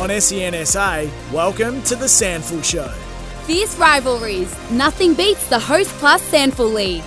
On SEN SA, welcome to the SANFL Show. Fierce rivalries. Nothing beats the Host Plus SANFL League.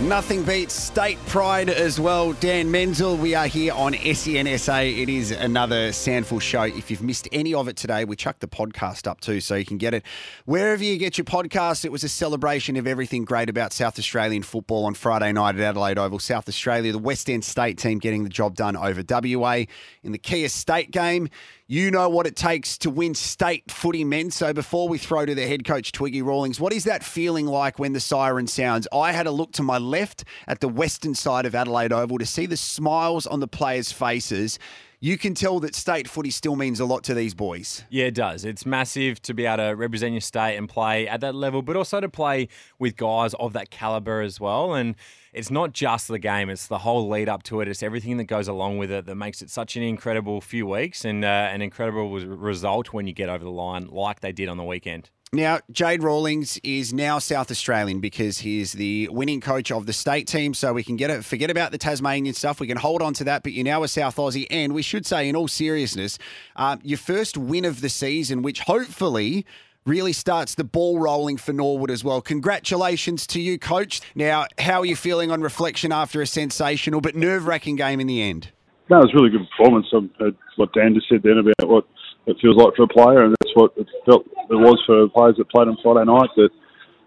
Nothing beats state pride as well. Dan Menzel, we are here on SEN SA. It is another SANFL show. If you've missed any of it today, we chucked the podcast up too, so you can get it wherever you get your podcast. It was a celebration of everything great about South Australian football on Friday night at Adelaide Oval. South Australia, the West End State team getting the job done over WA in the Kia State game. You know what it takes to win state footy Menz. So before we throw to the head coach, Twiggy Rawlings, what is that feeling like when the siren sounds? I had a look to my left at the western side of Adelaide Oval to see the smiles on the players' faces. You can tell that state footy still means a lot to these boys. Yeah, it does. It's massive to be able to represent your state and play at that level, but also to play with guys of that caliber as well. And it's not just the game; it's the whole lead up to it. It's everything that goes along with it that makes it such an incredible few weeks and uh, an incredible result when you get over the line, like they did on the weekend. Now, Jade Rawlings is now South Australian because he's the winning coach of the state team. So we can get it, forget about the Tasmanian stuff. We can hold on to that. But you're now a South Aussie. And we should say, in all seriousness, uh, your first win of the season, which hopefully really starts the ball rolling for Norwood as well. Congratulations to you, coach. Now, how are you feeling on reflection after a sensational but nerve wracking game in the end? No, it was really good performance. I heard what Dan just said then about what it feels like for a player, and that's what it felt it was for players that played on Friday night. That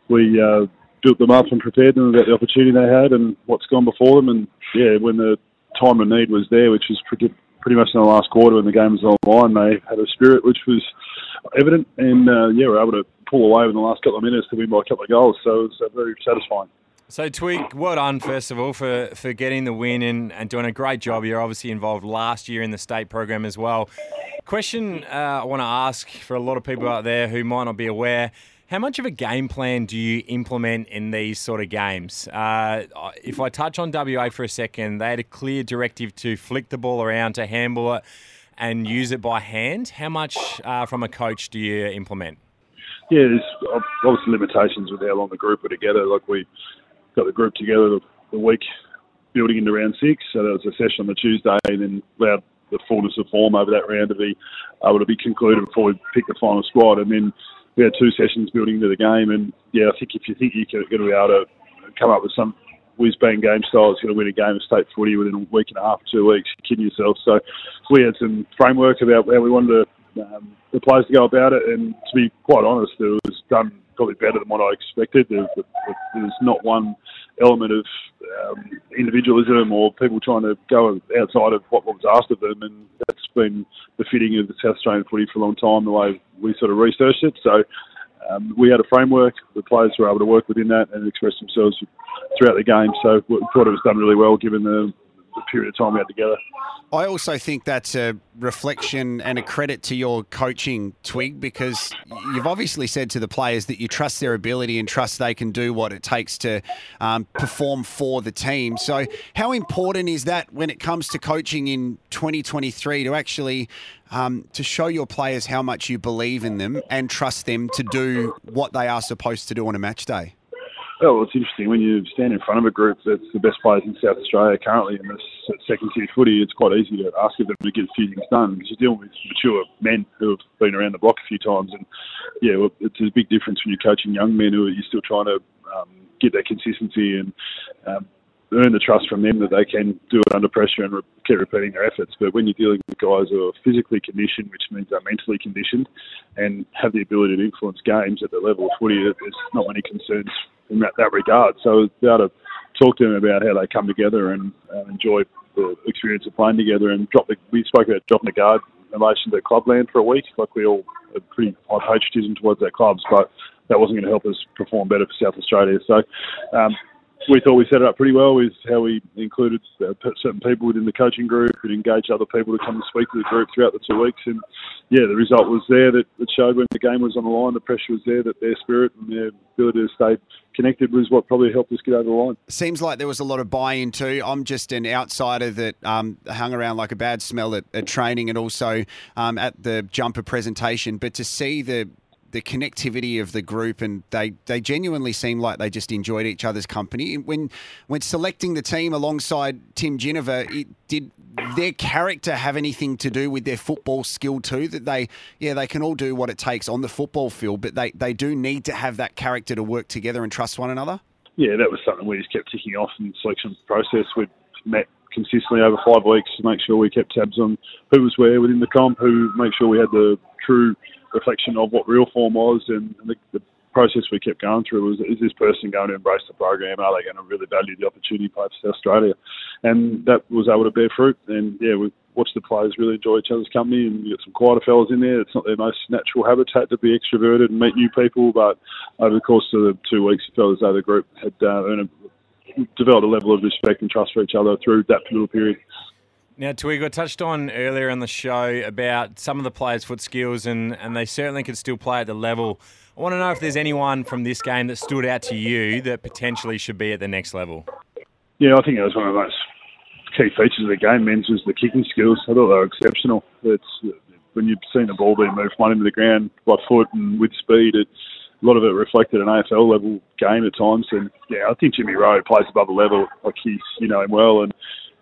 we uh, built them up and prepared them about the opportunity they had and what's gone before them. And yeah, when the time of need was there, which was pretty, pretty much in the last quarter when the game was on the line, they had a spirit which was evident, and uh, yeah, we were able to pull away in the last couple of minutes to win by a couple of goals. So it was uh, very satisfying. So Twig, well done first of all for, for getting the win and, and doing a great job. You're obviously involved last year in the state program as well. Question uh, I want to ask for a lot of people out there who might not be aware. How much of a game plan do you implement in these sort of games? Uh, if I touch on WA for a second, they had a clear directive to flick the ball around, to handle it, and use it by hand. How much uh, from a coach do you implement? Yeah, there's obviously limitations with how long the group were together. Like we got the group together the, the week building into round six, so there was a session on the Tuesday, and then allowed the fullness of form over that round to be able to be concluded before we pick the final squad. And then we had two sessions building into the game, and yeah, I think if you think you're going to be able to come up with some whiz bang game style that's going to win a game of state footy within a week and a half, two weeks, you're kidding yourself. So we had some framework about how we wanted to, um, the players to go about it, and to be quite honest, it was done probably better than what I expected. There's, there's not one element of um, individualism or people trying to go outside of what was asked of them, and that's been the fitting of the South Australian footy for a long time, the way we sort of researched it. So um, we had a framework, the players were able to work within that and express themselves throughout the game. So we thought it was done really well given the, the period of time we had together. I also think that's a reflection and a credit to your coaching, Twig, because you've obviously said to the players that you trust their ability and trust they can do what it takes to um, perform for the team. So, how important is that when it comes to coaching in 2023 to actually um, to show your players how much you believe in them and trust them to do what they are supposed to do on a match day? Oh, well, it's interesting when you stand in front of a group that's the best players in South Australia currently in this second tier footy. It's quite easy to ask of them to get a few things done because you're dealing with mature men who have been around the block a few times, and yeah, well, it's a big difference when you're coaching young men who are you're still trying to um, get that consistency and um, earn the trust from them that they can do it under pressure and re- keep repeating their efforts. But when you're dealing with guys who are physically conditioned, which means they're mentally conditioned, and have the ability to influence games at the level of footy, there's not many concerns in that, that regard. So be able to talk to them about how they come together and uh, enjoy the experience of playing together and drop the, we spoke about dropping the guard in relation to clubland for a week. Like we all had pretty high patriotism towards our clubs, but that wasn't going to help us perform better for South Australia. So um, we thought we set it up pretty well with how we included uh, certain people within the coaching group and engaged other people to come and speak to the group throughout the two weeks. And yeah, the result was there that, it showed when the game was on the line, the pressure was there, that their spirit and their ability to stay connected was what probably helped us get over the line. Seems like there was a lot of buy-in too. I'm just an outsider that um, hung around like a bad smell at, at training and also um, at the jumper presentation. But to see the the connectivity of the group, and they, they genuinely seem like they just enjoyed each other's company. When when selecting the team alongside Tim Ginever, it, did their character have anything to do with their football skill too? That they yeah they can all do what it takes on the football field, but they, they do need to have that character to work together and trust one another. Yeah, that was something we just kept ticking off in the selection process. We'd met consistently over five weeks to make sure we kept tabs on who was where within the comp, who make sure we had the true reflection of what real form was, and the, the process we kept going through was: is this person going to embrace the program? Are they going to really value the opportunity to play for South Australia? And that was able to bear fruit. And yeah, we watched the players really enjoy each other's company, and you got some quieter fellas in there. It's not their most natural habitat to be extroverted and meet new people, but over the course of the two weeks, it felt as though the group had uh, a, developed a level of respect and trust for each other through that little period. Now, Twig, touched on earlier in the show about some of the players' foot skills, and, and they certainly could still play at the level. I want to know if there's anyone from this game that stood out to you that potentially should be at the next level. Yeah, I think it was one of the most key features of the game. Menz was the kicking skills. I thought they were exceptional. It's when you've seen the ball being moved one into the ground by foot and with speed. it's a lot of it reflected an AFL level game at times. And yeah, I think Jimmy Rowe plays above the level. Like he's you know him well and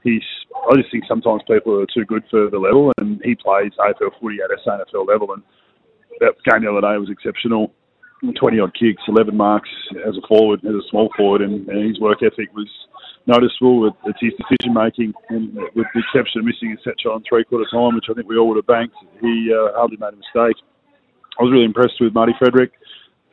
he's. I just think sometimes people are too good for the level, and he plays AFL footy at a SANFL level. And that game the other day was exceptional. 20 odd kicks, 11 marks as a forward, as a small forward, and, and his work ethic was noticeable. It's his decision making, and with the exception of missing a set shot on three quarter time, which I think we all would have banked, he uh, hardly made a mistake. I was really impressed with Marty Frederick.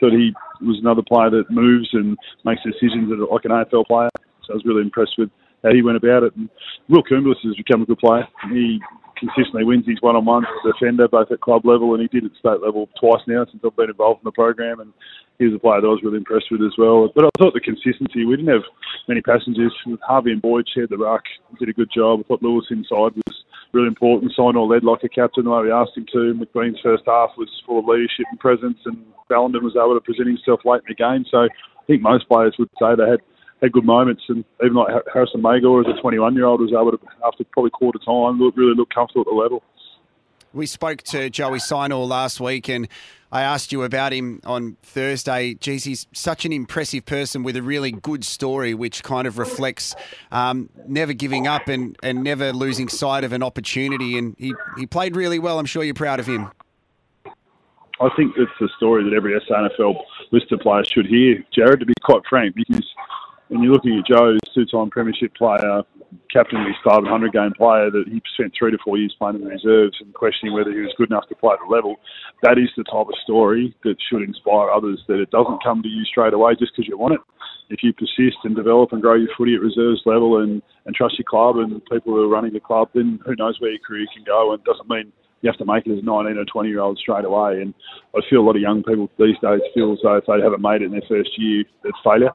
Thought he was another player that moves and makes decisions like an AFL player. So I was really impressed with how he went about it. And Will Coombs has become a good player. He consistently wins his a defender, both at club level and he did at state level twice now since I've been involved in the program. And he was a player that I was really impressed with as well. But I thought the consistency, we didn't have many passengers. Harvey and Boyd shared the ruck, did a good job. I thought Lewis inside was really important. Signor led like a captain the way we asked him to. McBean's first half was full of leadership and presence, and Ballenden was able to present himself late in the game. So I think most players would say they had had good moments, and even like Harrison Magor as a 21 year old was able to, after probably quarter time, look, really look comfortable at the level. We spoke to Joey Signor last week, and I asked you about him on Thursday. Geez, he's such an impressive person with a really good story, which kind of reflects um, never giving up and, and never losing sight of an opportunity. And he, he played really well. I'm sure you're proud of him. I think it's the story that every SANFL listed player should hear, Jared, to be quite frank, because when you're looking at Joe, two-time premiership player, captain of his 500 game player, that he spent three to four years playing in the reserves and questioning whether he was good enough to play at the level. That is the type of story that should inspire others. That it doesn't come to you straight away just because you want it. If you persist and develop and grow your footy at reserves level and, and trust your club and people who are running the club, then who knows where your career can go. And doesn't mean you have to make it as a 19 or 20 year old straight away. And I feel a lot of young people these days feel as though if they haven't made it in their first year, it's failure.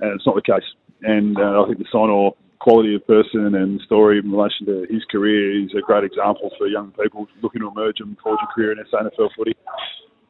And it's not the case. And uh, I think the Signor quality of person and story in relation to his career is a great example for young people looking to emerge and forge a career in SANFL footy.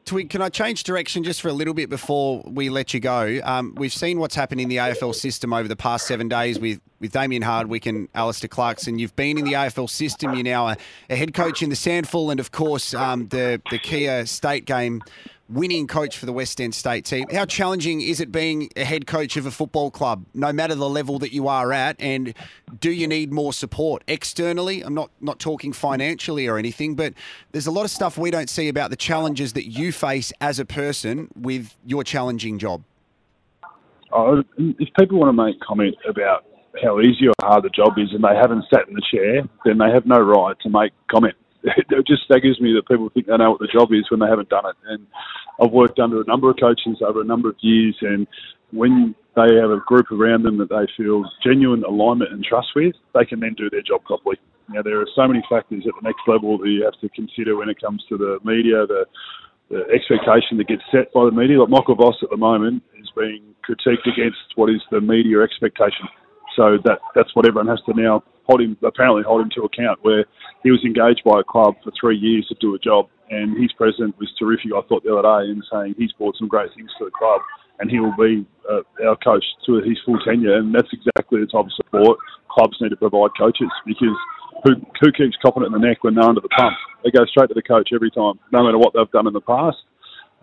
Twig, can I change direction just for a little bit before we let you go? Um, we've seen what's happened in the AFL system over the past seven days with, with Damien Hardwick and Alastair Clarkson. You've been in the AFL system. You're now a, a head coach in the SANFL and, of course, um, the, the Kia State game winning coach for the West End State team. How challenging is it being a head coach of a football club, no matter the level that you are at? And do you need more support externally? I'm not not talking financially or anything, but there's a lot of stuff we don't see about the challenges that you face as a person with your challenging job. Oh, if people want to make comment about how easy or hard the job is and they haven't sat in the chair, then they have no right to make comment. it just staggers me that people think they know what the job is when they haven't done it. And I've worked under a number of coaches over a number of years, and when they have a group around them that they feel genuine alignment and trust with, they can then do their job properly. Now, there are so many factors at the next level that you have to consider when it comes to the media, the, the expectation that gets set by the media. Like Michael Voss at the moment is being critiqued against what is the media expectation. So that that's what everyone has to now hold him apparently hold him to account. Where he was engaged by a club for three years to do a job, and his president was terrific. I thought the other day in saying he's brought some great things to the club, and he will be uh, our coach to his full tenure. And that's exactly the type of support clubs need to provide coaches because who, who keeps copping it in the neck when they're under the pump? They go straight to the coach every time, no matter what they've done in the past.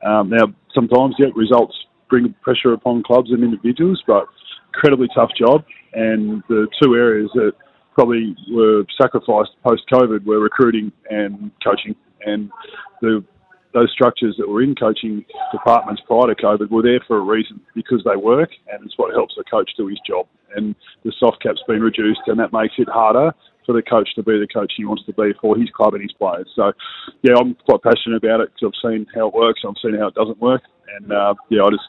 Um, now, sometimes, yeah, results bring pressure upon clubs and individuals, but incredibly tough job. And the two areas that probably were sacrificed post COVID were recruiting and coaching. And the those structures that were in coaching departments prior to COVID were there for a reason because they work and it's what helps the coach do his job. And the soft cap's been reduced and that makes it harder for the coach to be the coach he wants to be for his club and his players. So, yeah, I'm quite passionate about it because I've seen how it works, I've seen how it doesn't work, and uh, yeah, I just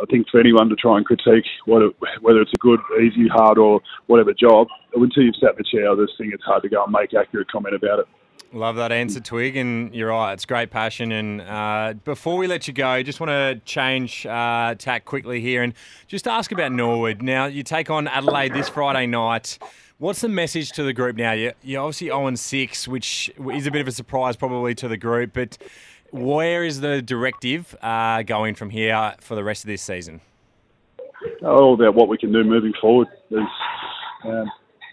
I think for anyone to try and critique whether, whether it's a good, easy, hard, or whatever job, until you've sat in the chair, I just think it's hard to go and make accurate comment about it. Love that answer, Twig, and you're right. It's great passion. And uh, before we let you go, just want to change uh, tack quickly here and just ask about Norwood. Now, you take on Adelaide this Friday night. What's the message to the group now? You're, obviously 0 6, which is a bit of a surprise probably to the group, but where is the directive uh, going from here for the rest of this season? All about what we can do moving forward. There's um,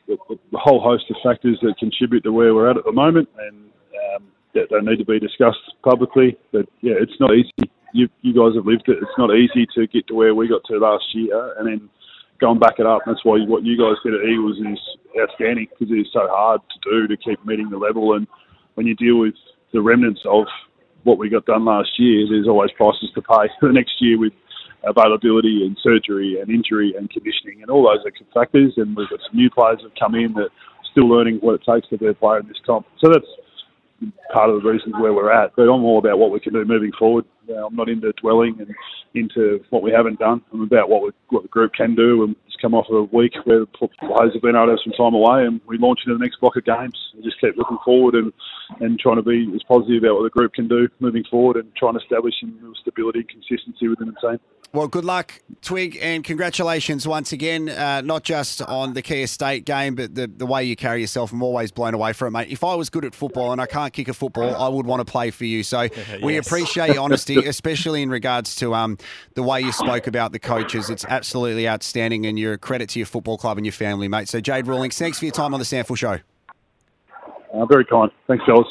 the, the, whole host of factors that contribute to where we're at at the moment, and um, that they need to be discussed publicly. But yeah, it's not easy. You, you guys have lived it. It's not easy to get to where we got to last year, and then go and back it up. That's why what you guys did at Eagles is outstanding because it is so hard to do to keep meeting the level. And when you deal with the remnants of what we got done last year, there's always prices to pay for the next year with availability and surgery and injury and conditioning and all those factors. And we've got some new players that have come in that are still learning what it takes to be a player in this comp. So that's part of the reasons where we're at. But I'm all about what we can do moving forward. I'm not into dwelling and into what we haven't done. I'm about what we, what the group can do. And come off of a week where players have been able to have some time away, and we launch into the next block of games. We just keep looking forward and and trying to be as positive about what the group can do moving forward, and trying to establish some stability and consistency within the team. Well, good luck, Twig, and congratulations once again, uh, not just on the Kia State game, but the, the way you carry yourself. I'm always blown away from it, mate. If I was good at football and I can't kick a football, I would want to play for you. So yes. we appreciate your honesty, especially in regards to um, the way you spoke about the coaches. It's absolutely outstanding, and you're a credit to your football club and your family, mate. So, Jade Rawlings, thanks for your time on the SANFL Show. Uh, very kind. Thanks, fellas.